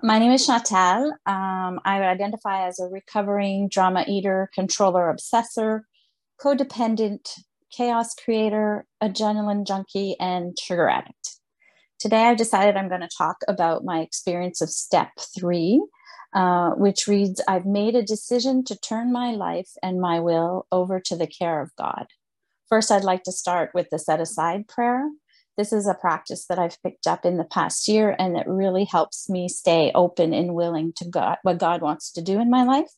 My name is Chantal. Um, I identify as a recovering drama eater, controller, obsessor, codependent, chaos creator, adrenaline junkie, and sugar addict. Today, I've decided I'm going to talk about my experience of step three, uh, which reads I've made a decision to turn my life and my will over to the care of God. First, I'd like to start with the set aside prayer. This is a practice that I've picked up in the past year, and it really helps me stay open and willing to God, what God wants to do in my life.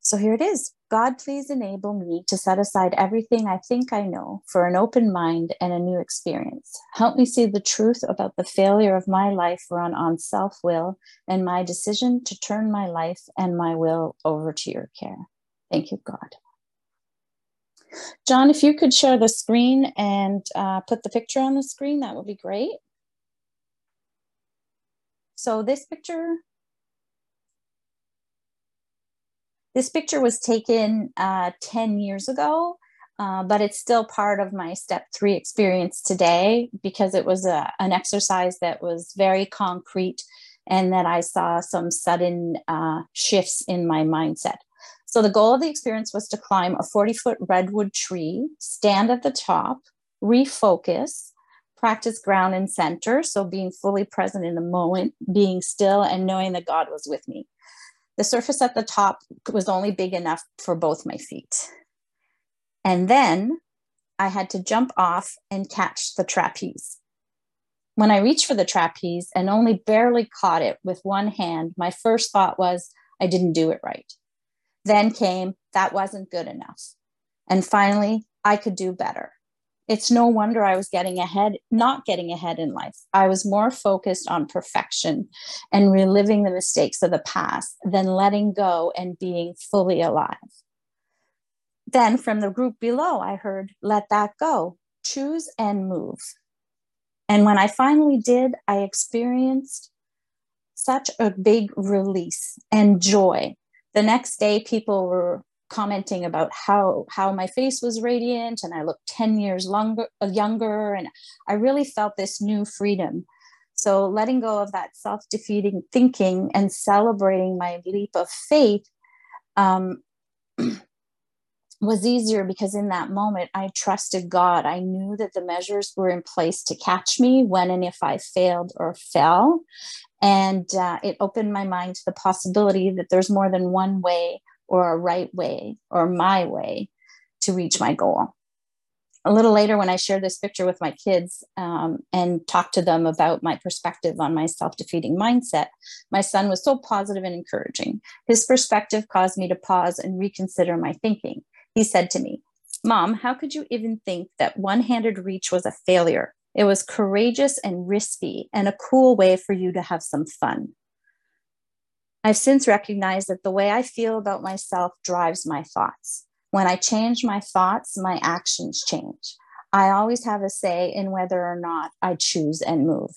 So here it is God, please enable me to set aside everything I think I know for an open mind and a new experience. Help me see the truth about the failure of my life run on self will and my decision to turn my life and my will over to your care. Thank you, God. John, if you could share the screen and uh, put the picture on the screen, that would be great. So this picture, this picture was taken uh, 10 years ago, uh, but it's still part of my step three experience today because it was a, an exercise that was very concrete and that I saw some sudden uh, shifts in my mindset. So the goal of the experience was to climb a 40 foot redwood tree, stand at the top, refocus, practice ground and center. So being fully present in the moment, being still, and knowing that God was with me. The surface at the top was only big enough for both my feet. And then I had to jump off and catch the trapeze. When I reached for the trapeze and only barely caught it with one hand, my first thought was, I didn't do it right. Then came, that wasn't good enough. And finally, I could do better. It's no wonder I was getting ahead, not getting ahead in life. I was more focused on perfection and reliving the mistakes of the past than letting go and being fully alive. Then from the group below, I heard, let that go, choose and move. And when I finally did, I experienced such a big release and joy the next day people were commenting about how how my face was radiant and I looked 10 years longer uh, younger and I really felt this new freedom. So letting go of that self-defeating thinking and celebrating my leap of faith um, was easier because in that moment I trusted God. I knew that the measures were in place to catch me when and if I failed or fell. And uh, it opened my mind to the possibility that there's more than one way or a right way or my way to reach my goal. A little later, when I shared this picture with my kids um, and talked to them about my perspective on my self defeating mindset, my son was so positive and encouraging. His perspective caused me to pause and reconsider my thinking. He said to me, Mom, how could you even think that one handed reach was a failure? It was courageous and risky and a cool way for you to have some fun. I've since recognized that the way I feel about myself drives my thoughts. When I change my thoughts, my actions change. I always have a say in whether or not I choose and move.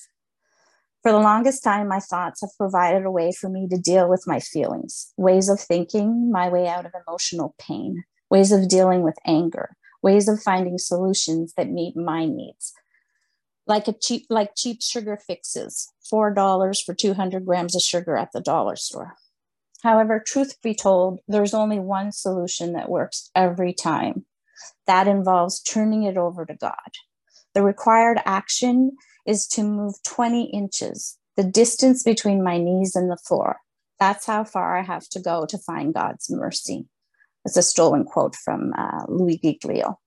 For the longest time, my thoughts have provided a way for me to deal with my feelings, ways of thinking, my way out of emotional pain, ways of dealing with anger, ways of finding solutions that meet my needs, like a cheap like cheap sugar fixes four dollars for 200 grams of sugar at the dollar store. However truth be told there's only one solution that works every time. That involves turning it over to god. The required action is to move 20 inches the distance between my knees and the floor. That's how far i have to go to find god's mercy. It's a stolen quote from uh, Louie Giglio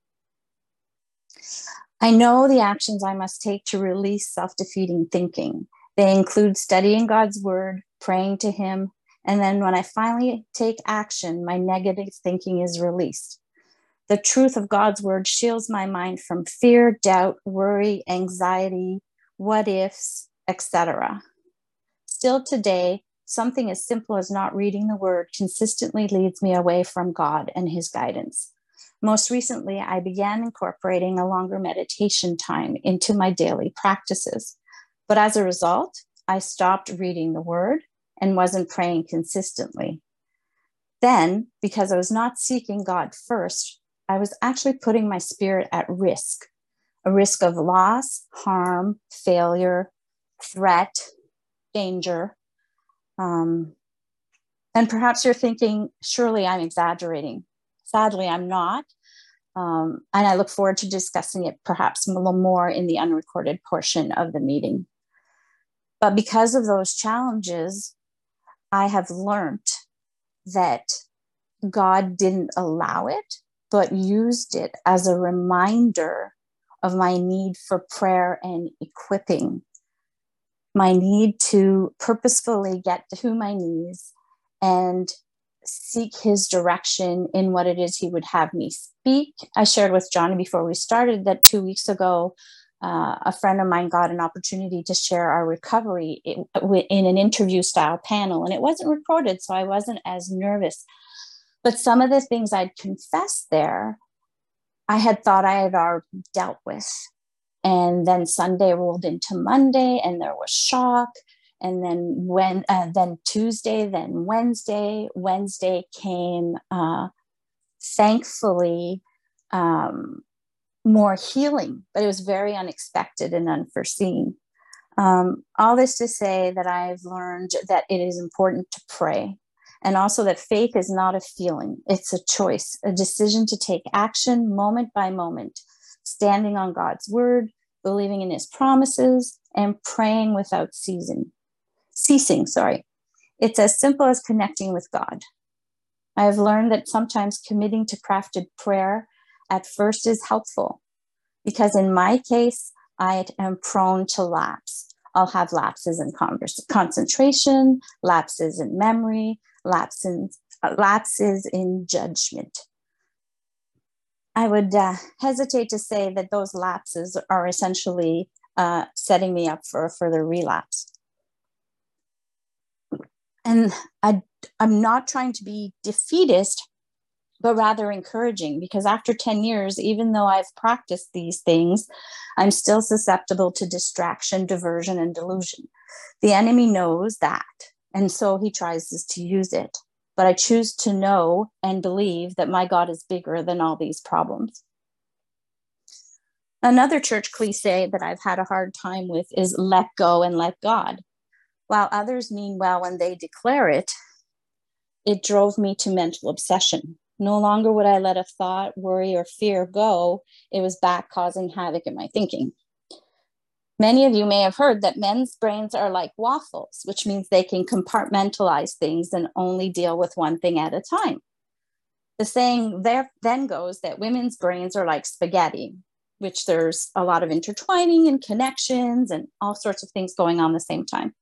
I know the actions I must take to release self defeating thinking. They include studying God's word, praying to Him, and then when I finally take action, my negative thinking is released. The truth of God's word shields my mind from fear, doubt, worry, anxiety, what ifs, etc. Still today, something as simple as not reading the word consistently leads me away from God and His guidance. Most recently, I began incorporating a longer meditation time into my daily practices. But as a result, I stopped reading the word and wasn't praying consistently. Then, because I was not seeking God first, I was actually putting my spirit at risk a risk of loss, harm, failure, threat, danger, Um, and perhaps you're thinking, surely I'm exaggerating. Sadly, I'm not. Um, and I look forward to discussing it perhaps a little more in the unrecorded portion of the meeting. But because of those challenges, I have learned that God didn't allow it, but used it as a reminder of my need for prayer and equipping, my need to purposefully get to my knees and seek his direction in what it is he would have me speak. I shared with Johnny before we started that two weeks ago, uh, a friend of mine got an opportunity to share our recovery in, in an interview style panel, and it wasn't recorded, so I wasn't as nervous. But some of the things I'd confessed there, I had thought I had already dealt with. And then Sunday rolled into Monday, and there was shock and then when uh, then tuesday then wednesday wednesday came uh, thankfully um, more healing but it was very unexpected and unforeseen. Um, all this to say that i've learned that it is important to pray and also that faith is not a feeling. It's a choice a decision to take action moment by moment standing on god's word believing in his promises and praying without ceasing ceasing, sorry. It's as simple as connecting with God. I have learned that sometimes committing to crafted prayer at first is helpful because in my case, I am prone to lapse. I'll have lapses in converse, concentration, lapses in memory, lapses, uh, lapses in judgment. I would uh, hesitate to say that those lapses are essentially uh, setting me up for a further relapse and I, i'm not trying to be defeatist but rather encouraging because after 10 years even though i've practiced these things i'm still susceptible to distraction diversion and delusion. The enemy knows that and so he tries to use it. But i choose to know and believe that my god is bigger than all these problems. Another church cliche that i've had a hard time with is let go and let god while others mean well when they declare it, it drove me to mental obsession. No longer would I let a thought, worry, or fear go. It was back causing havoc in my thinking. Many of you may have heard that men's brains are like waffles, which means they can compartmentalize things and only deal with one thing at a time. The saying there then goes that women's brains are like spaghetti, which there's a lot of intertwining and connections and all sorts of things going on at the same time.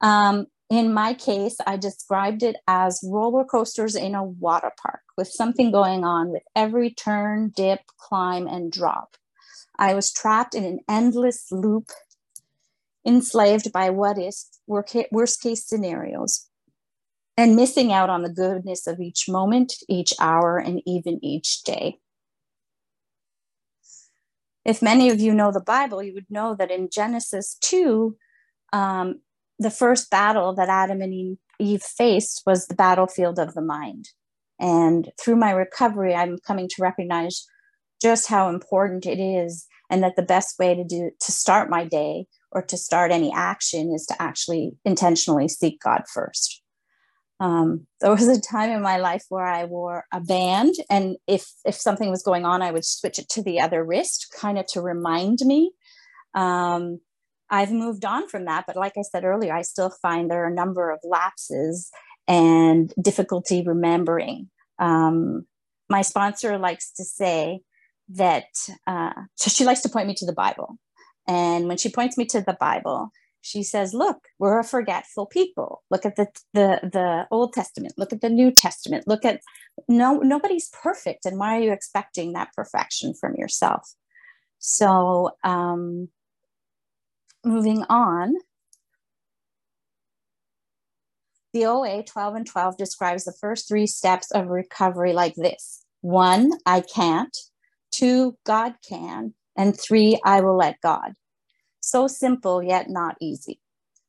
Um, in my case, I described it as roller coasters in a water park with something going on with every turn, dip, climb, and drop. I was trapped in an endless loop, enslaved by what is worst case scenarios, and missing out on the goodness of each moment, each hour, and even each day. If many of you know the Bible, you would know that in Genesis 2, um, the first battle that Adam and Eve faced was the battlefield of the mind. And through my recovery, I'm coming to recognize just how important it is and that the best way to do to start my day or to start any action is to actually intentionally seek God first. Um, there was a time in my life where I wore a band, and if if something was going on, I would switch it to the other wrist, kind of to remind me. Um, I've moved on from that, but like I said earlier, I still find there are a number of lapses and difficulty remembering. Um, my sponsor likes to say that, uh, so she likes to point me to the Bible. And when she points me to the Bible, she says, "Look, we're a forgetful people. Look at the the the Old Testament. Look at the New Testament. Look at no nobody's perfect, and why are you expecting that perfection from yourself?" So um, moving on, the OA 12 and 12 describes the first three steps of recovery like this one, I can't, two, God can, and three, I will let God. So simple, yet not easy.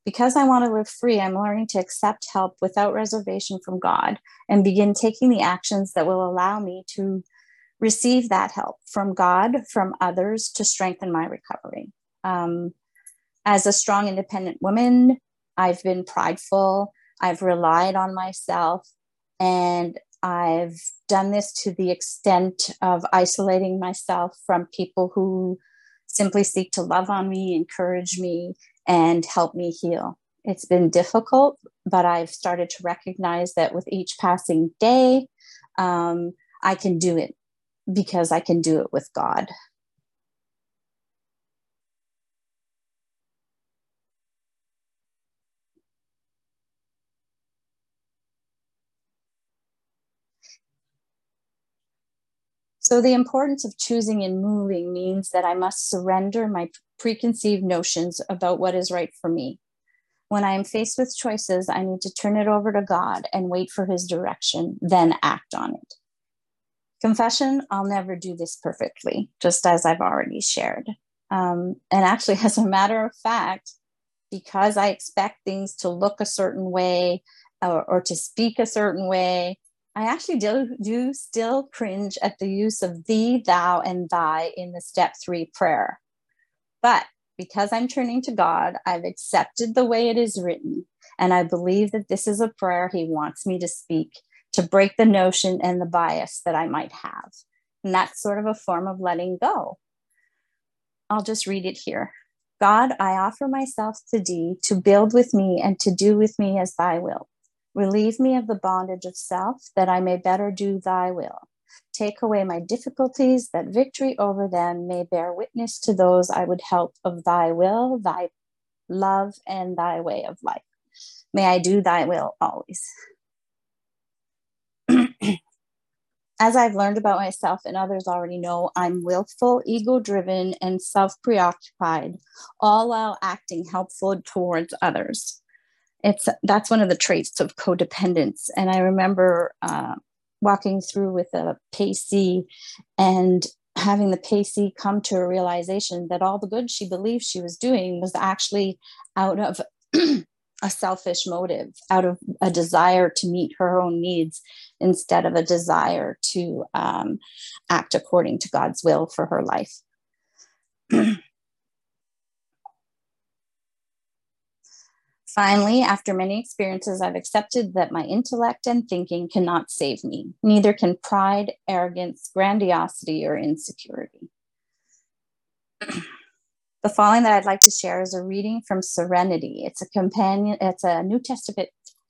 Because I want to live free, I'm learning to accept help without reservation from God and begin taking the actions that will allow me to receive that help from God, from others to strengthen my recovery. Um, as a strong, independent woman, I've been prideful. I've relied on myself, and I've done this to the extent of isolating myself from people who simply seek to love on me, encourage me, and help me heal. It's been difficult, but I've started to recognize that with each passing day, um, I can do it because I can do it with God. So, the importance of choosing and moving means that I must surrender my preconceived notions about what is right for me. When I am faced with choices, I need to turn it over to God and wait for his direction, then act on it. Confession, I'll never do this perfectly, just as I've already shared. Um, and actually, as a matter of fact, because I expect things to look a certain way or, or to speak a certain way, I actually do, do still cringe at the use of thee, thou, and thy in the step three prayer. But because I'm turning to God, I've accepted the way it is written. And I believe that this is a prayer He wants me to speak to break the notion and the bias that I might have. And that's sort of a form of letting go. I'll just read it here. God, I offer myself to thee to build with me and to do with me as thy will. Relieve me of the bondage of self, that I may better do thy will. Take away my difficulties, that victory over them may bear witness to those I would help of thy will, thy love, and thy way of life. May I do thy will always. As I've learned about myself and others already know, I'm willful, ego driven, and self preoccupied, all while acting helpful towards others it's that's one of the traits of codependence. And i remember uh, walking through with a pacey and having the pacey come to a realization that all the good she believed she was doing was actually out of a selfish motive out of a desire to meet her own needs instead of a desire to um, act according to god's will for her life Finally, after many experiences, I've accepted that my intellect and thinking cannot save me. Neither can pride, arrogance, grandiosity, or insecurity. the following that I'd like to share is a reading from Serenity. It's a companion, it's a New Testament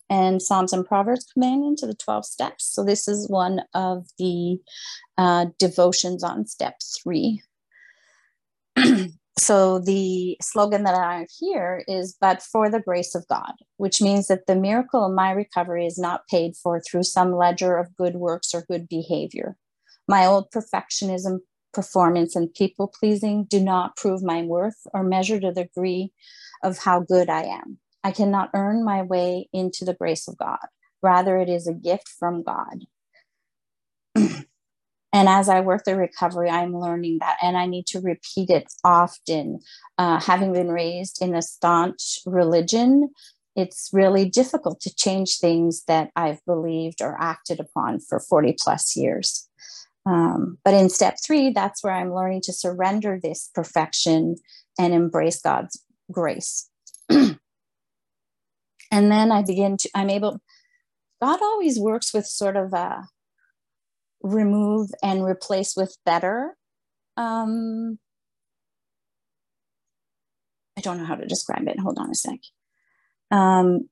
and Psalms and Proverbs companion to the 12 steps. So this is one of the uh, devotions on step three. so the slogan that I hear is, but for the grace of God, which means that the miracle of my recovery is not paid for through some ledger of good works or good behavior. My old perfectionism, performance, and people pleasing do not prove my worth or measure the degree of how good I am. I cannot earn my way into the grace of God. Rather, it is a gift from God. And as I work the recovery, I'm learning that, and I need to repeat it often. Uh, having been raised in a staunch religion, it's really difficult to change things that I've believed or acted upon for 40 plus years. Um, but in step three, that's where I'm learning to surrender this perfection and embrace God's grace. and then I begin to, I'm able, God always works with sort of a, remove and replace with better. Um, I don't know how to describe it. Hold on a sec. Um,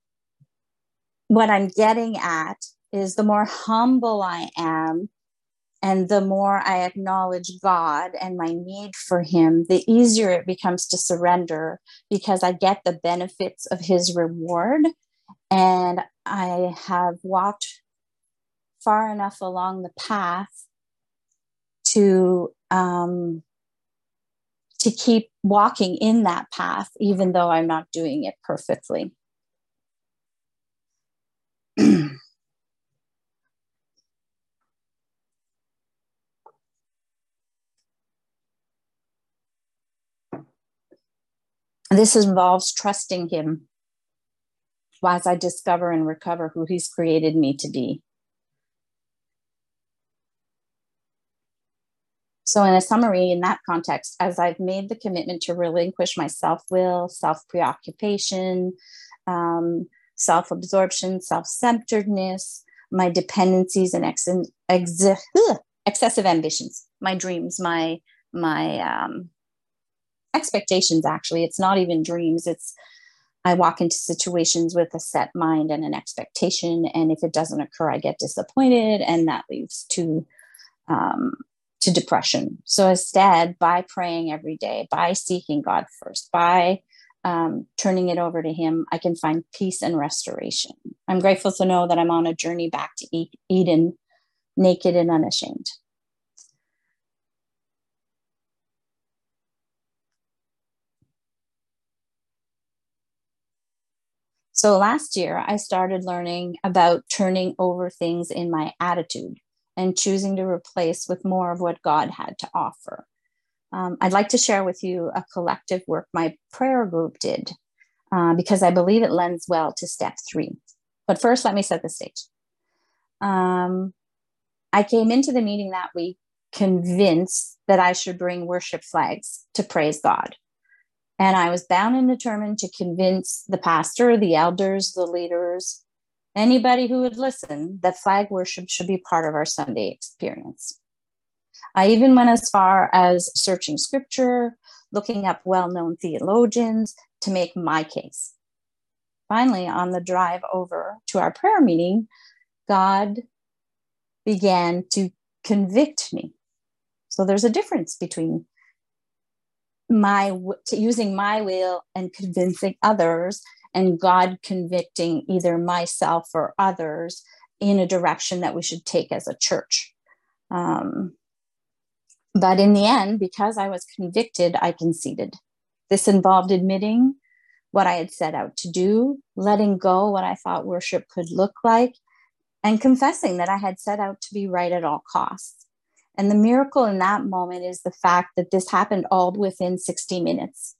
what I'm getting at is the more humble I am and the more I acknowledge God and my need for Him, the easier it becomes to surrender because I get the benefits of His reward. And I have walked far enough along the path to um, to keep walking in that path, even though I'm not doing it perfectly. this involves trusting Him as I discover and recover who He's created me to be. So, in a summary, in that context, as I've made the commitment to relinquish my self will, self preoccupation, um, self absorption, self centeredness, my dependencies and ex- ex- excessive ambitions, my dreams, my my um, expectations. Actually, it's not even dreams. It's I walk into situations with a set mind and an expectation, and if it doesn't occur, I get disappointed, and that leads to um, to depression. So instead, by praying every day, by seeking God first, by um, turning it over to Him, I can find peace and restoration. I'm grateful to know that I'm on a journey back to Eden, naked and unashamed. So last year, I started learning about turning over things in my attitude and choosing to replace with more of what God had to offer. Um, I'd like to share with you a collective work my prayer group did uh, because I believe it lends well to step three. But first, let me set the stage. Um, I came into the meeting that week convinced that I should bring worship flags to praise God. And I was bound and determined to convince the pastor, the elders, the leaders, anybody who would listen that flag worship should be part of our Sunday experience. I even went as far as searching scripture, looking up well known theologians to make my case. Finally, on the drive over to our prayer meeting, God began to convict me. So there's a difference between my using my will and convincing others and God convicting either myself or others in a direction that we should take as a church. Um, but in the end, because I was convicted, I conceded. This involved admitting what I had set out to do, letting go what I thought worship could look like, and confessing that I had set out to be right at all costs. And the miracle in that moment is the fact that this happened all within 60 minutes.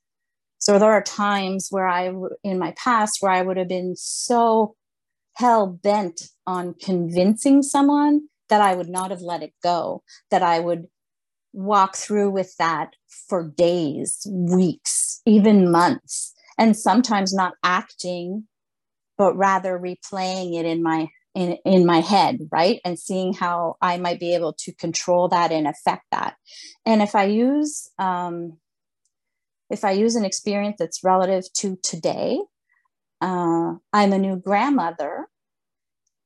So there are times where I, in my past, where I would have been so hell bent on convincing someone that I would not have let it go, that I would walk through with that for days, weeks, even months, and sometimes not acting, but rather replaying it in my in, in my head, right? And seeing how I might be able to control that and affect that. And if I use um, if I use an experience that's relative to today, uh, I'm a new grandmother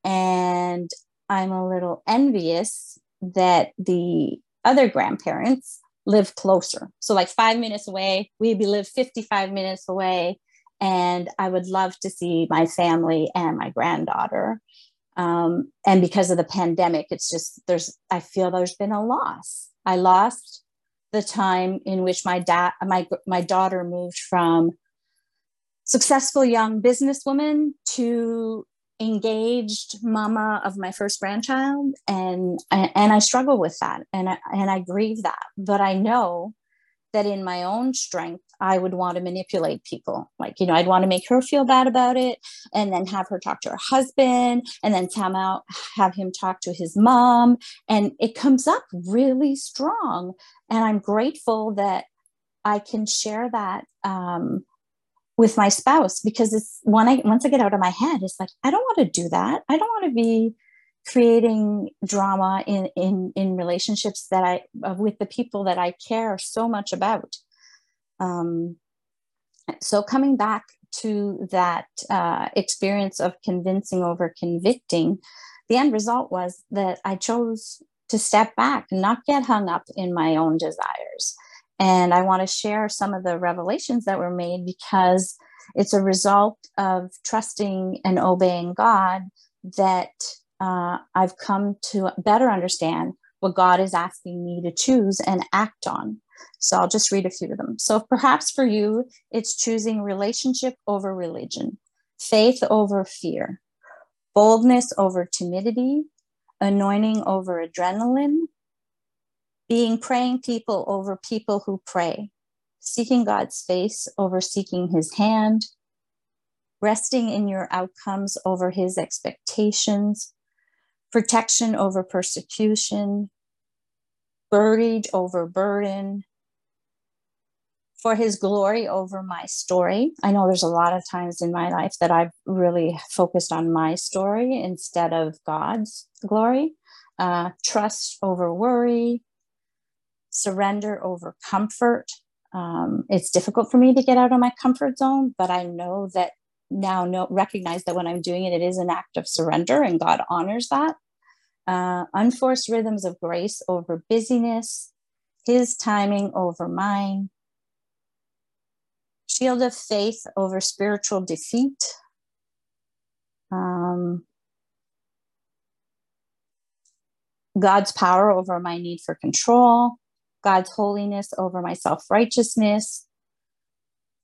and I'm a little envious that the other grandparents live closer. So, like five minutes away, we live 55 minutes away. And I would love to see my family and my granddaughter. Um, and because of the pandemic, it's just there's, I feel there's been a loss. I lost the time in which my dad, my, my daughter moved from successful young businesswoman to engaged mama of my first grandchild. And and I struggle with that. And I, and I grieve that. But I know that in my own strength I would want to manipulate people. Like you know I'd want to make her feel bad about it and then have her talk to her husband and then out have him talk to his mom. And it comes up really strong. And I'm grateful that I can share that um, with my spouse because it's when I once I get out of my head, it's like I don't want to do that. I don't want to be creating drama in in in relationships that I with the people that I care so much about. Um, so coming back to that uh, experience of convincing over convicting, the end result was that I chose to step back and not get hung up in my own desires and I want to share some of the revelations that were made because it's a result of trusting and obeying God that uh, I've come to better understand what God is asking me to choose and act on. So I'll just read a few of them. So perhaps for you, it's choosing relationship over religion, faith over fear, boldness over timidity, anointing over adrenaline, being praying people over people who pray, seeking God's face over seeking his hand, resting in your outcomes over his expectations, protection over persecution, buried over burden, for his glory over my story. I know there's a lot of times in my life that I've really focused on my story instead of God's glory. Uh, trust over worry, surrender over comfort. Um, it's difficult for me to get out of my comfort zone, but I know that now know recognize that when I'm doing it, it is an act of surrender, and God honors that. Uh, unforced rhythms of grace over busyness, His timing over mine, shield of faith over spiritual defeat. Um, God's power over my need for control, God's holiness over my self righteousness,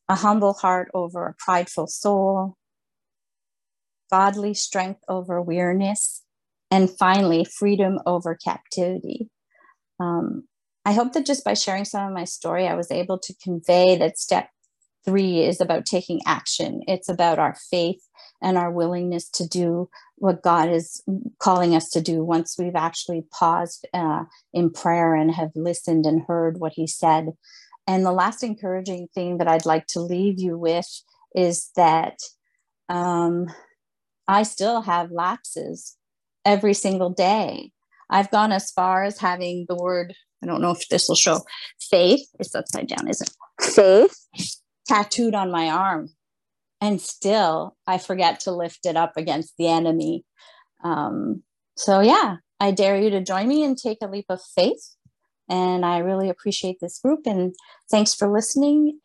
a humble heart over a prideful soul, godly strength over weariness, and finally, freedom over captivity. Um, I hope that just by sharing some of my story, I was able to convey that step three is about taking action. It's about our faith and our willingness to do what God is calling us to do once we've actually paused uh, in prayer and have listened and heard what He said. And the last encouraging thing that I'd like to leave you with is that um, I still have lapses every single day. I've gone as far as having the word, I don't know if this will show, faith, it's upside down, isn't it? Faith tattooed on my arm. And still, I forget to lift it up against the enemy. Um, so, yeah, I dare you to join me and take a leap of faith. And I really appreciate this group. And thanks for listening.